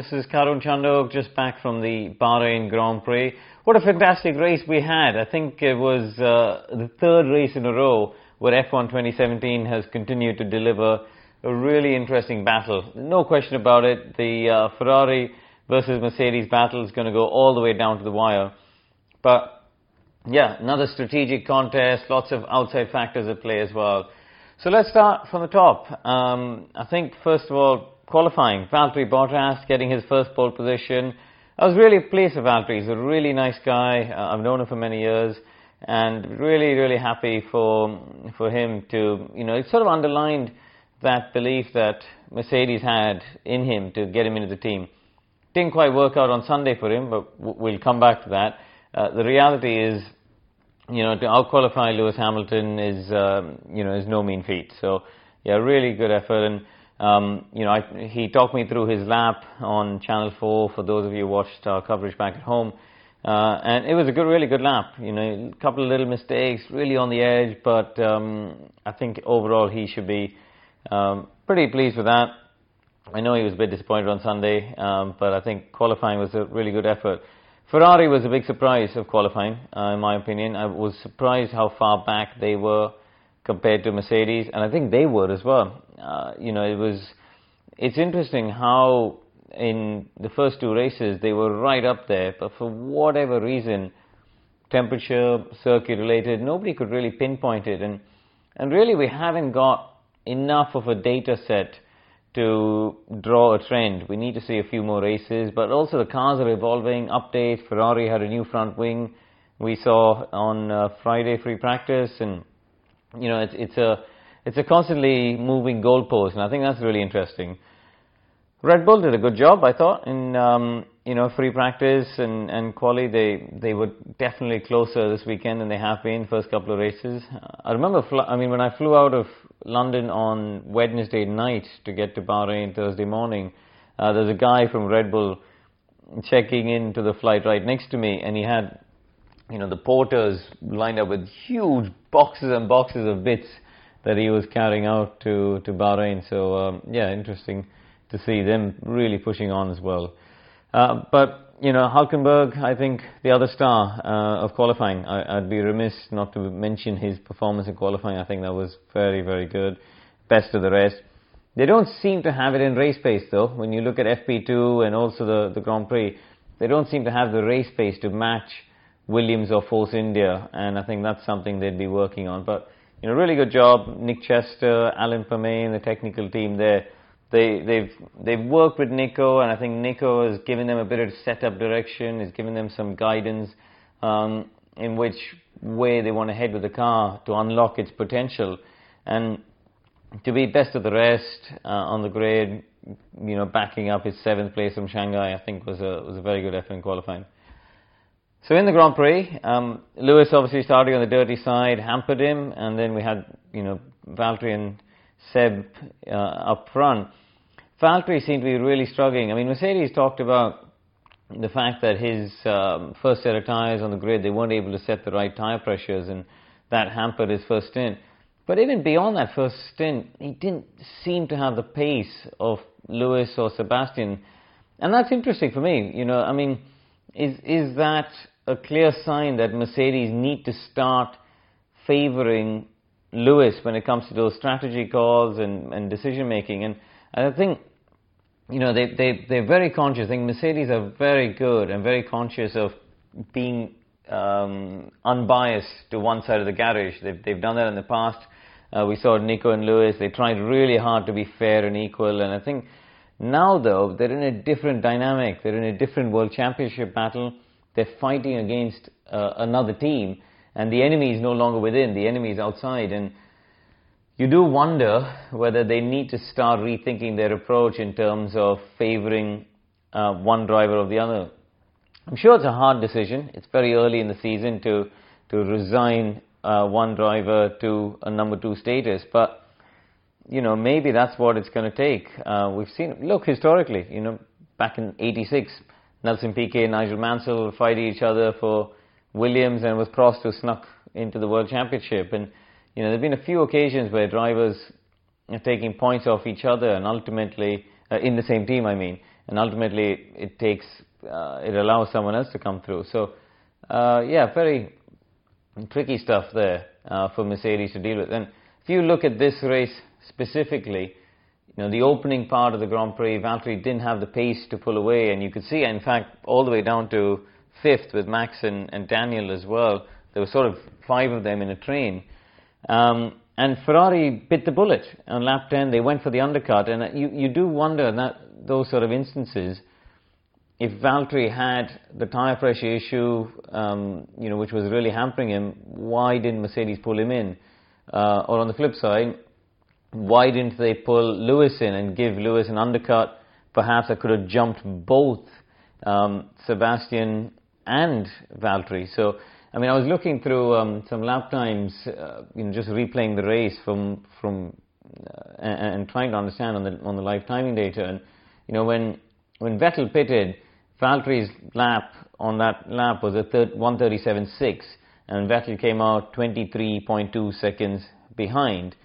This is Karun Chandok, just back from the Bahrain Grand Prix. What a fantastic race we had. I think it was uh, the third race in a row where F1 2017 has continued to deliver a really interesting battle. No question about it. The uh, Ferrari versus Mercedes battle is going to go all the way down to the wire. But yeah, another strategic contest, lots of outside factors at play as well. So let's start from the top. Um, I think, first of all, qualifying. Valtteri Bottas getting his first pole position. I was really pleased with Valtteri. He's a really nice guy. Uh, I've known him for many years. And really, really happy for, for him to, you know, it sort of underlined that belief that Mercedes had in him to get him into the team. Didn't quite work out on Sunday for him, but we'll come back to that. Uh, the reality is, you know, to outqualify Lewis Hamilton is, um, you know, is no mean feat. So, yeah, really good effort. And, um, you know, I, he talked me through his lap on Channel 4 for those of you who watched our coverage back at home. Uh, and it was a good, really good lap. You know, a couple of little mistakes, really on the edge, but um, I think overall he should be um, pretty pleased with that. I know he was a bit disappointed on Sunday, um, but I think qualifying was a really good effort. Ferrari was a big surprise of qualifying, uh, in my opinion. I was surprised how far back they were compared to Mercedes, and I think they were as well. Uh, you know, it was. It's interesting how in the first two races they were right up there, but for whatever reason, temperature, circuit related, nobody could really pinpoint it, and and really we haven't got enough of a data set to draw a trend. We need to see a few more races, but also the cars are evolving, updates. Ferrari had a new front wing we saw on uh, Friday free practice, and you know it's it's a it's a constantly moving goalpost, and I think that's really interesting. Red Bull did a good job, I thought, in um, you know free practice and and quali. They they were definitely closer this weekend than they have been first couple of races. I remember, fl- I mean, when I flew out of London on Wednesday night to get to Bahrain Thursday morning, uh, there's a guy from Red Bull checking into the flight right next to me, and he had you know the porters lined up with huge boxes and boxes of bits that he was carrying out to to Bahrain. So um, yeah, interesting to see them really pushing on as well. Uh, but you know, Hulkenberg, I think the other star uh, of qualifying. I, would be remiss not to mention his performance in qualifying. I think that was very, very good. Best of the rest. They don't seem to have it in race pace though. When you look at FP2 and also the, the Grand Prix, they don't seem to have the race pace to match Williams or Force India, and I think that's something they'd be working on. But you know, really good job, Nick Chester, Alan Permane, the technical team there they, they've they've worked with Nico, and I think Nico has given them a bit of setup direction, has given them some guidance um, in which way they want to head with the car to unlock its potential, and to be best of the rest uh, on the grid, you know, backing up his seventh place from Shanghai, I think was a was a very good effort in qualifying. So in the Grand Prix, um, Lewis obviously starting on the dirty side, hampered him, and then we had you know Valtteri and Seb uh, up front. Valtteri seemed to be really struggling. I mean, Mercedes talked about the fact that his um, first set of tyres on the grid, they weren't able to set the right tyre pressures, and that hampered his first stint. But even beyond that first stint, he didn't seem to have the pace of Lewis or Sebastian. And that's interesting for me. You know, I mean, is, is that a clear sign that Mercedes need to start favouring Lewis when it comes to those strategy calls and, and decision making? And, and I think you know, they, they, they're very conscious. I think Mercedes are very good and very conscious of being um, unbiased to one side of the garage. They've, they've done that in the past. Uh, we saw Nico and Lewis. They tried really hard to be fair and equal. And I think now, though, they're in a different dynamic. They're in a different world championship battle. they're fighting against uh, another team, and the enemy is no longer within, the enemy is outside. And you do wonder whether they need to start rethinking their approach in terms of favoring uh, one driver or the other. I'm sure it's a hard decision. It's very early in the season to to resign uh, one driver to a number two status, but you know maybe that's what it's going to take. Uh, we've seen look historically, you know, back in '86, Nelson Piquet and Nigel Mansell fighting each other for Williams, and it was Prost who snuck into the World Championship. And you know there have been a few occasions where drivers are taking points off each other, and ultimately uh, in the same team, I mean, and ultimately it takes uh, it allows someone else to come through. So uh, yeah, very tricky stuff there uh, for Mercedes to deal with. And if you look at this race specifically, you know, the opening part of the Grand Prix, Valtteri didn't have the pace to pull away, and you could see, in fact, all the way down to fifth with Max and, and Daniel as well. There were sort of five of them in a train. Um, and Ferrari bit the bullet on lap 10. They went for the undercut, and you, you do wonder that those sort of instances, if Valtteri had the tire pressure issue, um, you know, which was really hampering him, why didn't Mercedes pull him in? Uh, or on the flip side, why didn't they pull Lewis in and give Lewis an undercut? Perhaps I could have jumped both um, Sebastian and Valtteri. So, I mean, I was looking through um, some lap times, uh, you know, just replaying the race from from uh, and, trying to understand on the on the live timing data. And you know, when when Vettel pitted, Valtteri's lap on that lap was a 137.6, and Vettel came out 23.2 seconds behind.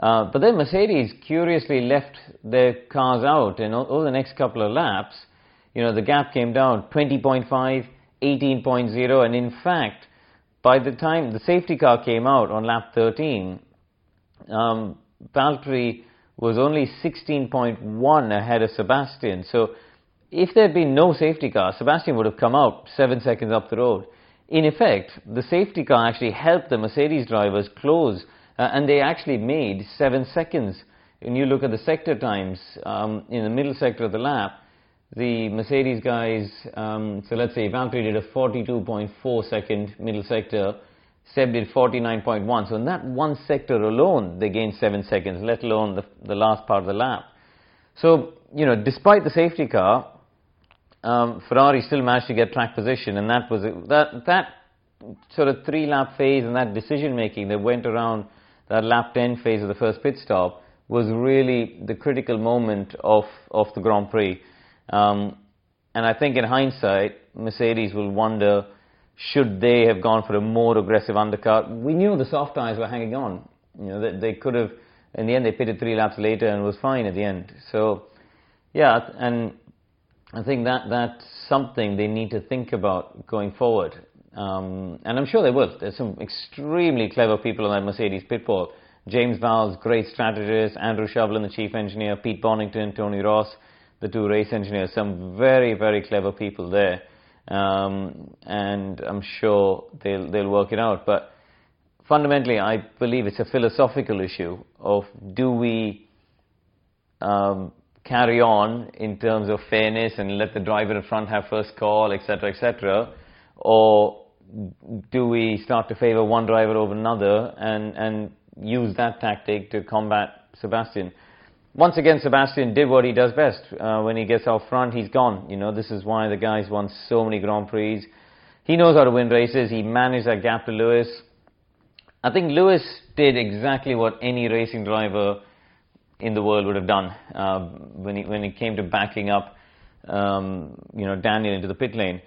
Uh, but then Mercedes curiously left their cars out, and over the next couple of laps, you know, the gap came down 20.5, 18.0, and in fact, by the time the safety car came out on lap 13, um, Valtteri was only 16.1 ahead of Sebastian. So if there had been no safety car, Sebastian would have come out seven seconds up the road. In effect, the safety car actually helped the Mercedes drivers close, uh, and they actually made seven seconds. When you look at the sector times um, in the middle sector of the lap, the Mercedes guys, um, so let's say Valtteri did a 42.4 second middle sector, Seb did 49.1. So in that one sector alone, they gained seven seconds, let alone the, the last part of the lap. So, you know, despite the safety car, um, Ferrari still managed to get track position, and that was that that sort of three lap phase and that decision making that went around that lap 10 phase of the first pit stop was really the critical moment of of the Grand Prix. Um, and I think in hindsight, Mercedes will wonder should they have gone for a more aggressive undercut. We knew the soft tires were hanging on. You know, they, they could have. In the end, they pitted three laps later and was fine at the end. So, yeah, and I think that that's something they need to think about going forward. Um, and I'm sure they will. There's some extremely clever people on that Mercedes pit wall. James Vowles, great strategist. Andrew Shovlin, the chief engineer. Pete Bonnington, Tony Ross, the two race engineers. Some very, very clever people there. Um, and I'm sure they'll, they'll work it out. But fundamentally, I believe it's a philosophical issue of do we um, carry on in terms of fairness and let the driver in front have first call, etc., etc., or do we start to favor one driver over another and, and use that tactic to combat Sebastian? Once again, Sebastian did what he does best. Uh, when he gets out front, he's gone. You know, this is why the guy's won so many Grand Prix. He knows how to win races. He managed that gap to Lewis. I think Lewis did exactly what any racing driver in the world would have done uh, when he when he came to backing up, um, you know, Daniel into the pit lane.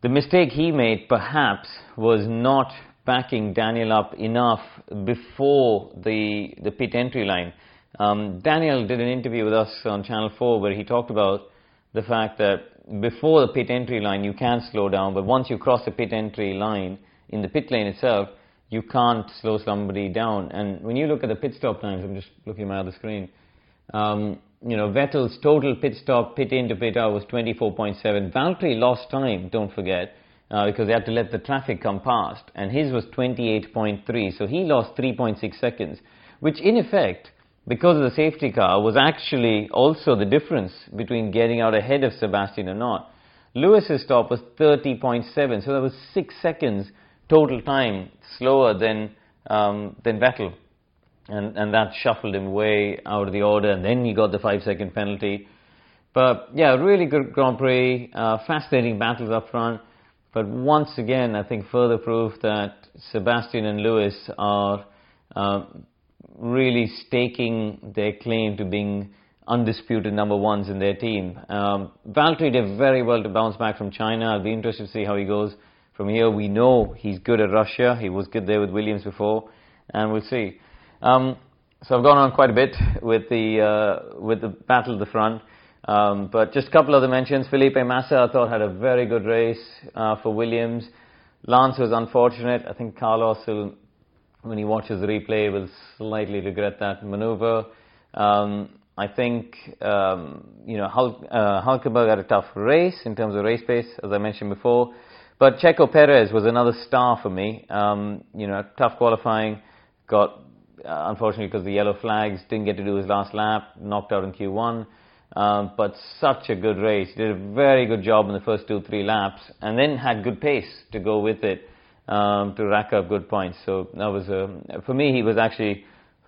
The mistake he made, perhaps, was not backing Daniel up enough before the the pit entry line. Um, Daniel did an interview with us on Channel 4 where he talked about the fact that before the pit entry line you can slow down, but once you cross the pit entry line in the pit lane itself, you can't slow somebody down. And when you look at the pit stop times, I'm just looking at my other screen. Um, you know, Vettel's total pit stop, pit in to pit out was 24.7. Valtteri lost time, don't forget, uh, because they had to let the traffic come past, and his was 28.3. So he lost 3.6 seconds, which in effect, because of the safety car, was actually also the difference between getting out ahead of Sebastian or not. Lewis's stop was 30.7, so that was six seconds total time slower than um, than Vettel, and and that shuffled him way out of the order. And then he got the five second penalty. But yeah, really good Grand Prix, uh, fascinating battles up front. But once again, I think further proof that Sebastian and Lewis are uh, really staking their claim to being undisputed number ones in their team. Um, Valtteri did very well to bounce back from China. I'll be interested to see how he goes from here. We know he's good at Russia. He was good there with Williams before, and we'll see. Um, so I've gone on quite a bit with the uh, with the battle at the front. Um, but just a couple of the mentions. Felipe Massa, I thought, had a very good race uh, for Williams. Lance was unfortunate. I think Carlos, will, when he watches the replay, will slightly regret that maneuver. Um, I think um, you know uh, Hulkenberg had a tough race in terms of race pace, as I mentioned before. But Checo Perez was another star for me. Um, you know, tough qualifying, got unfortunately because the yellow flags didn't get to do his last lap, knocked out in Q1. Um, but such a good race. Did a very good job in the first two, three laps, and then had good pace to go with it um, to rack up good points. So that was a, for me. He was actually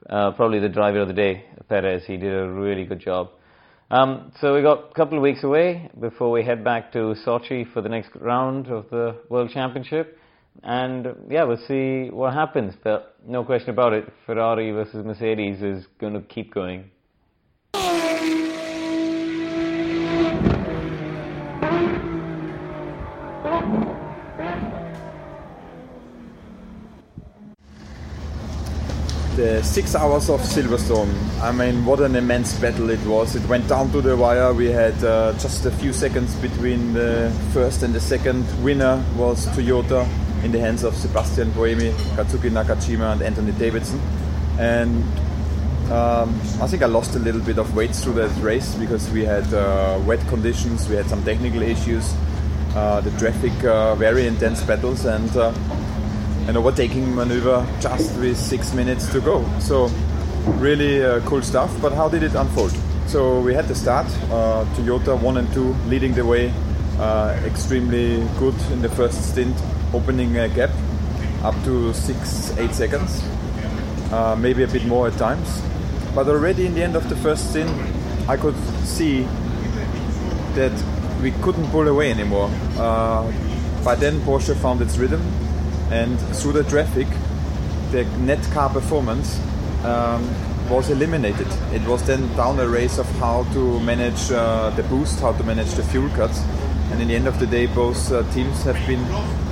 uh, probably the driver of the day, Perez. He did a really good job. Um, so we got a couple of weeks away before we head back to Sochi for the next round of the World Championship. And yeah, we'll see what happens. But no question about it, Ferrari versus Mercedes is going to keep going. the six hours of Silverstone. I mean, what an immense battle it was. It went down to the wire. We had uh, just a few seconds between the first and the second. Winner was Toyota in the hands of Sebastian Buemi, Kazuki Nakajima, and Anthony Davidson. And um, I think I lost a little bit of weight through that race because we had uh, wet conditions, we had some technical issues, uh, the traffic, uh, very intense battles, and uh, an overtaking maneuver just with six minutes to go. So really uh, cool stuff. But how did it unfold? So we had the start. Uh, Toyota one and two leading the way, extremely good in the first stint, opening a gap up to six eight seconds, uh, maybe a bit more at times. But already in the end of the first stint, I could see that we couldn't pull away anymore. Uh, by then, Porsche found its rhythm and through the traffic, the net car performance um, was eliminated. It was then down a race of how to manage uh, the boost, how to manage the fuel cuts, and in the end of the day, both uh, teams have been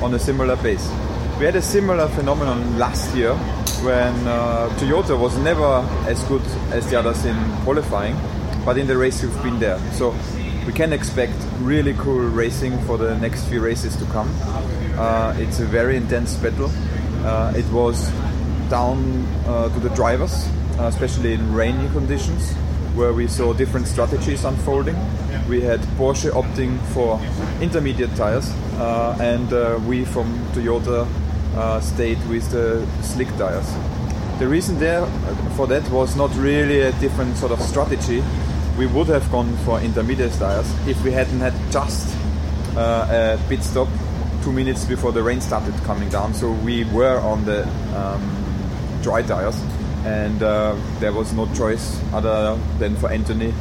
on a similar pace. We had a similar phenomenon last year when uh, Toyota was never as good as the others in qualifying, but in the race we've been there. So we can expect really cool racing for the next few races to come. Uh, it's a very intense battle. Uh, it was down uh, to the drivers, uh, especially in rainy conditions, where we saw different strategies unfolding. We had Porsche opting for intermediate tires, uh, and uh, we from Toyota stayed with the slick tires. The reason there for that was not really a different sort of strategy we would have gone for intermediate tires if we hadn't had just uh, a pit stop two minutes before the rain started coming down. So we were on the um, dry tires, and uh, there was no choice other than for Anthony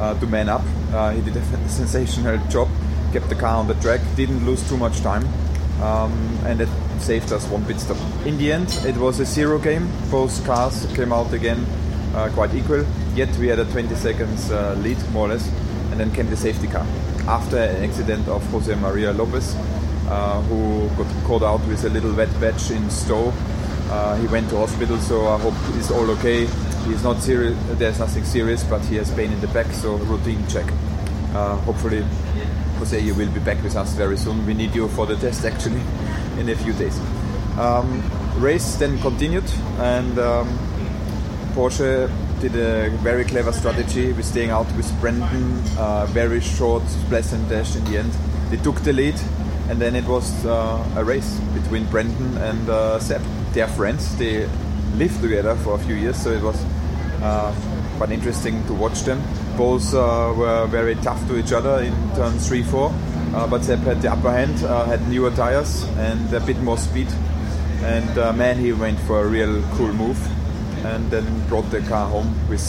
uh, to man up. Uh, he did a sensational job, kept the car on the track, didn't lose too much time, um, and it saved us one pit stop. In the end, it was a zero game. Both cars came out again uh, quite equal. Yet we had a 20 seconds uh, lead, more or less, and then came the safety car after an accident of Jose Maria Lopez, uh, who got caught out with a little wet patch in Stowe. Uh, he went to hospital, so I hope he's all okay. He's not serious. There's nothing serious, but he has pain in the back, so routine check. Uh, hopefully, Jose, you will be back with us very soon. We need you for the test actually in a few days. Um, race then continued, and um, Porsche did a very clever strategy with staying out with Brendon, uh, very short splash and dash in the end. They took the lead, and then it was uh, a race between Brendon and uh, Seb. They are friends, they lived together for a few years, so it was uh, quite interesting to watch them. Both uh, were very tough to each other in turn 3 4. Uh, but Seb had the upper hand, uh, had newer tires and a bit more speed. And man, he went for a real cool move and then brought the car home with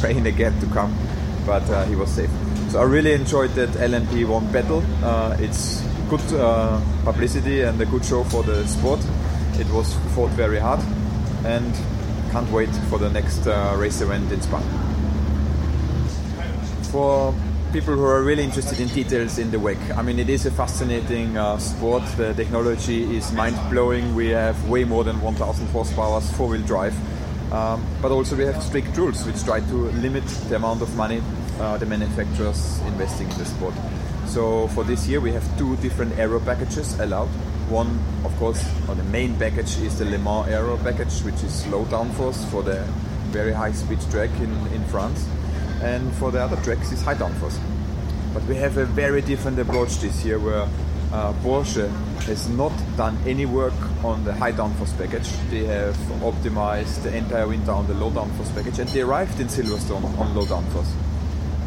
rain again to come. But he was safe. So I really enjoyed that LMP1 battle. It's good uh, publicity and a good show for the sport. It was fought very hard and can't wait for the next race event in Spa. For people who are really interested in details in the WEC. I mean, it is a fascinating uh, sport. The technology is mind blowing. We have way more than 1,000 horsepower, four wheel drive. Um, but also, we have strict rules which try to limit the amount of money uh, the manufacturers investing in the sport. So, for this year, we have two different aero packages allowed. One, of course, or the main package is the Le Mans aero package, which is low downforce for the very high speed track in, in France and for the other tracks is high downforce. But we have a very different approach this year where uh, Porsche has not done any work on the high downforce package. They have optimized the entire winter on the low downforce package and they arrived in Silverstone on low downforce.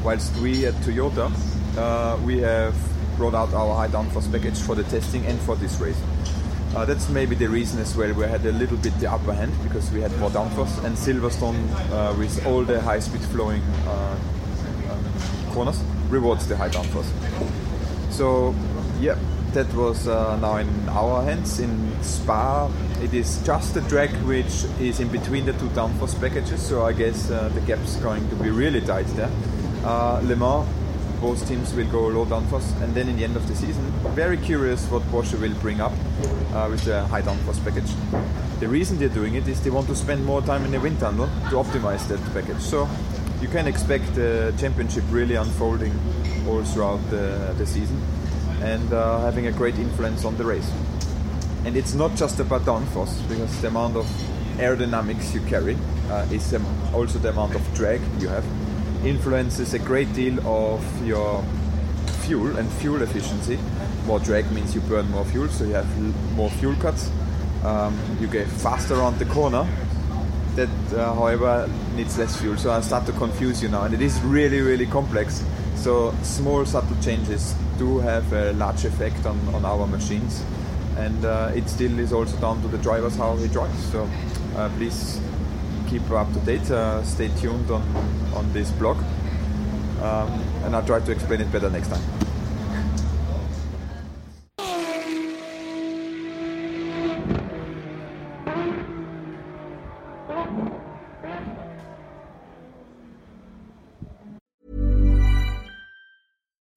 Whilst we at Toyota, uh, we have brought out our high downforce package for the testing and for this race. Uh, that's maybe the reason as well. We had a little bit the upper hand because we had more downforce, and Silverstone, uh, with all the high speed flowing uh, um, corners, rewards the high downforce. So, yeah, that was uh, now in our hands. In Spa, it is just a track which is in between the two downforce packages, so I guess uh, the gap's going to be really tight there. Uh, Le Mans both teams will go low downforce, and then in the end of the season, very curious what Porsche will bring up uh, with the high downforce package. The reason they're doing it is they want to spend more time in the wind tunnel to optimize that package. So you can expect the championship really unfolding all throughout the, the season and uh, having a great influence on the race. And it's not just about downforce because the amount of aerodynamics you carry uh, is also the amount of drag you have influences a great deal of your fuel and fuel efficiency. More drag means you burn more fuel, so you have more fuel cuts. Um, you get faster around the corner. That, uh, however, needs less fuel. So I start to confuse you now, and it is really, really complex. So small, subtle changes do have a large effect on, on our machines, and uh, it still is also down to the drivers how he drives. So uh, please keep up to date. Uh, stay tuned on, on this blog. Um, and I'll try to explain it better next time.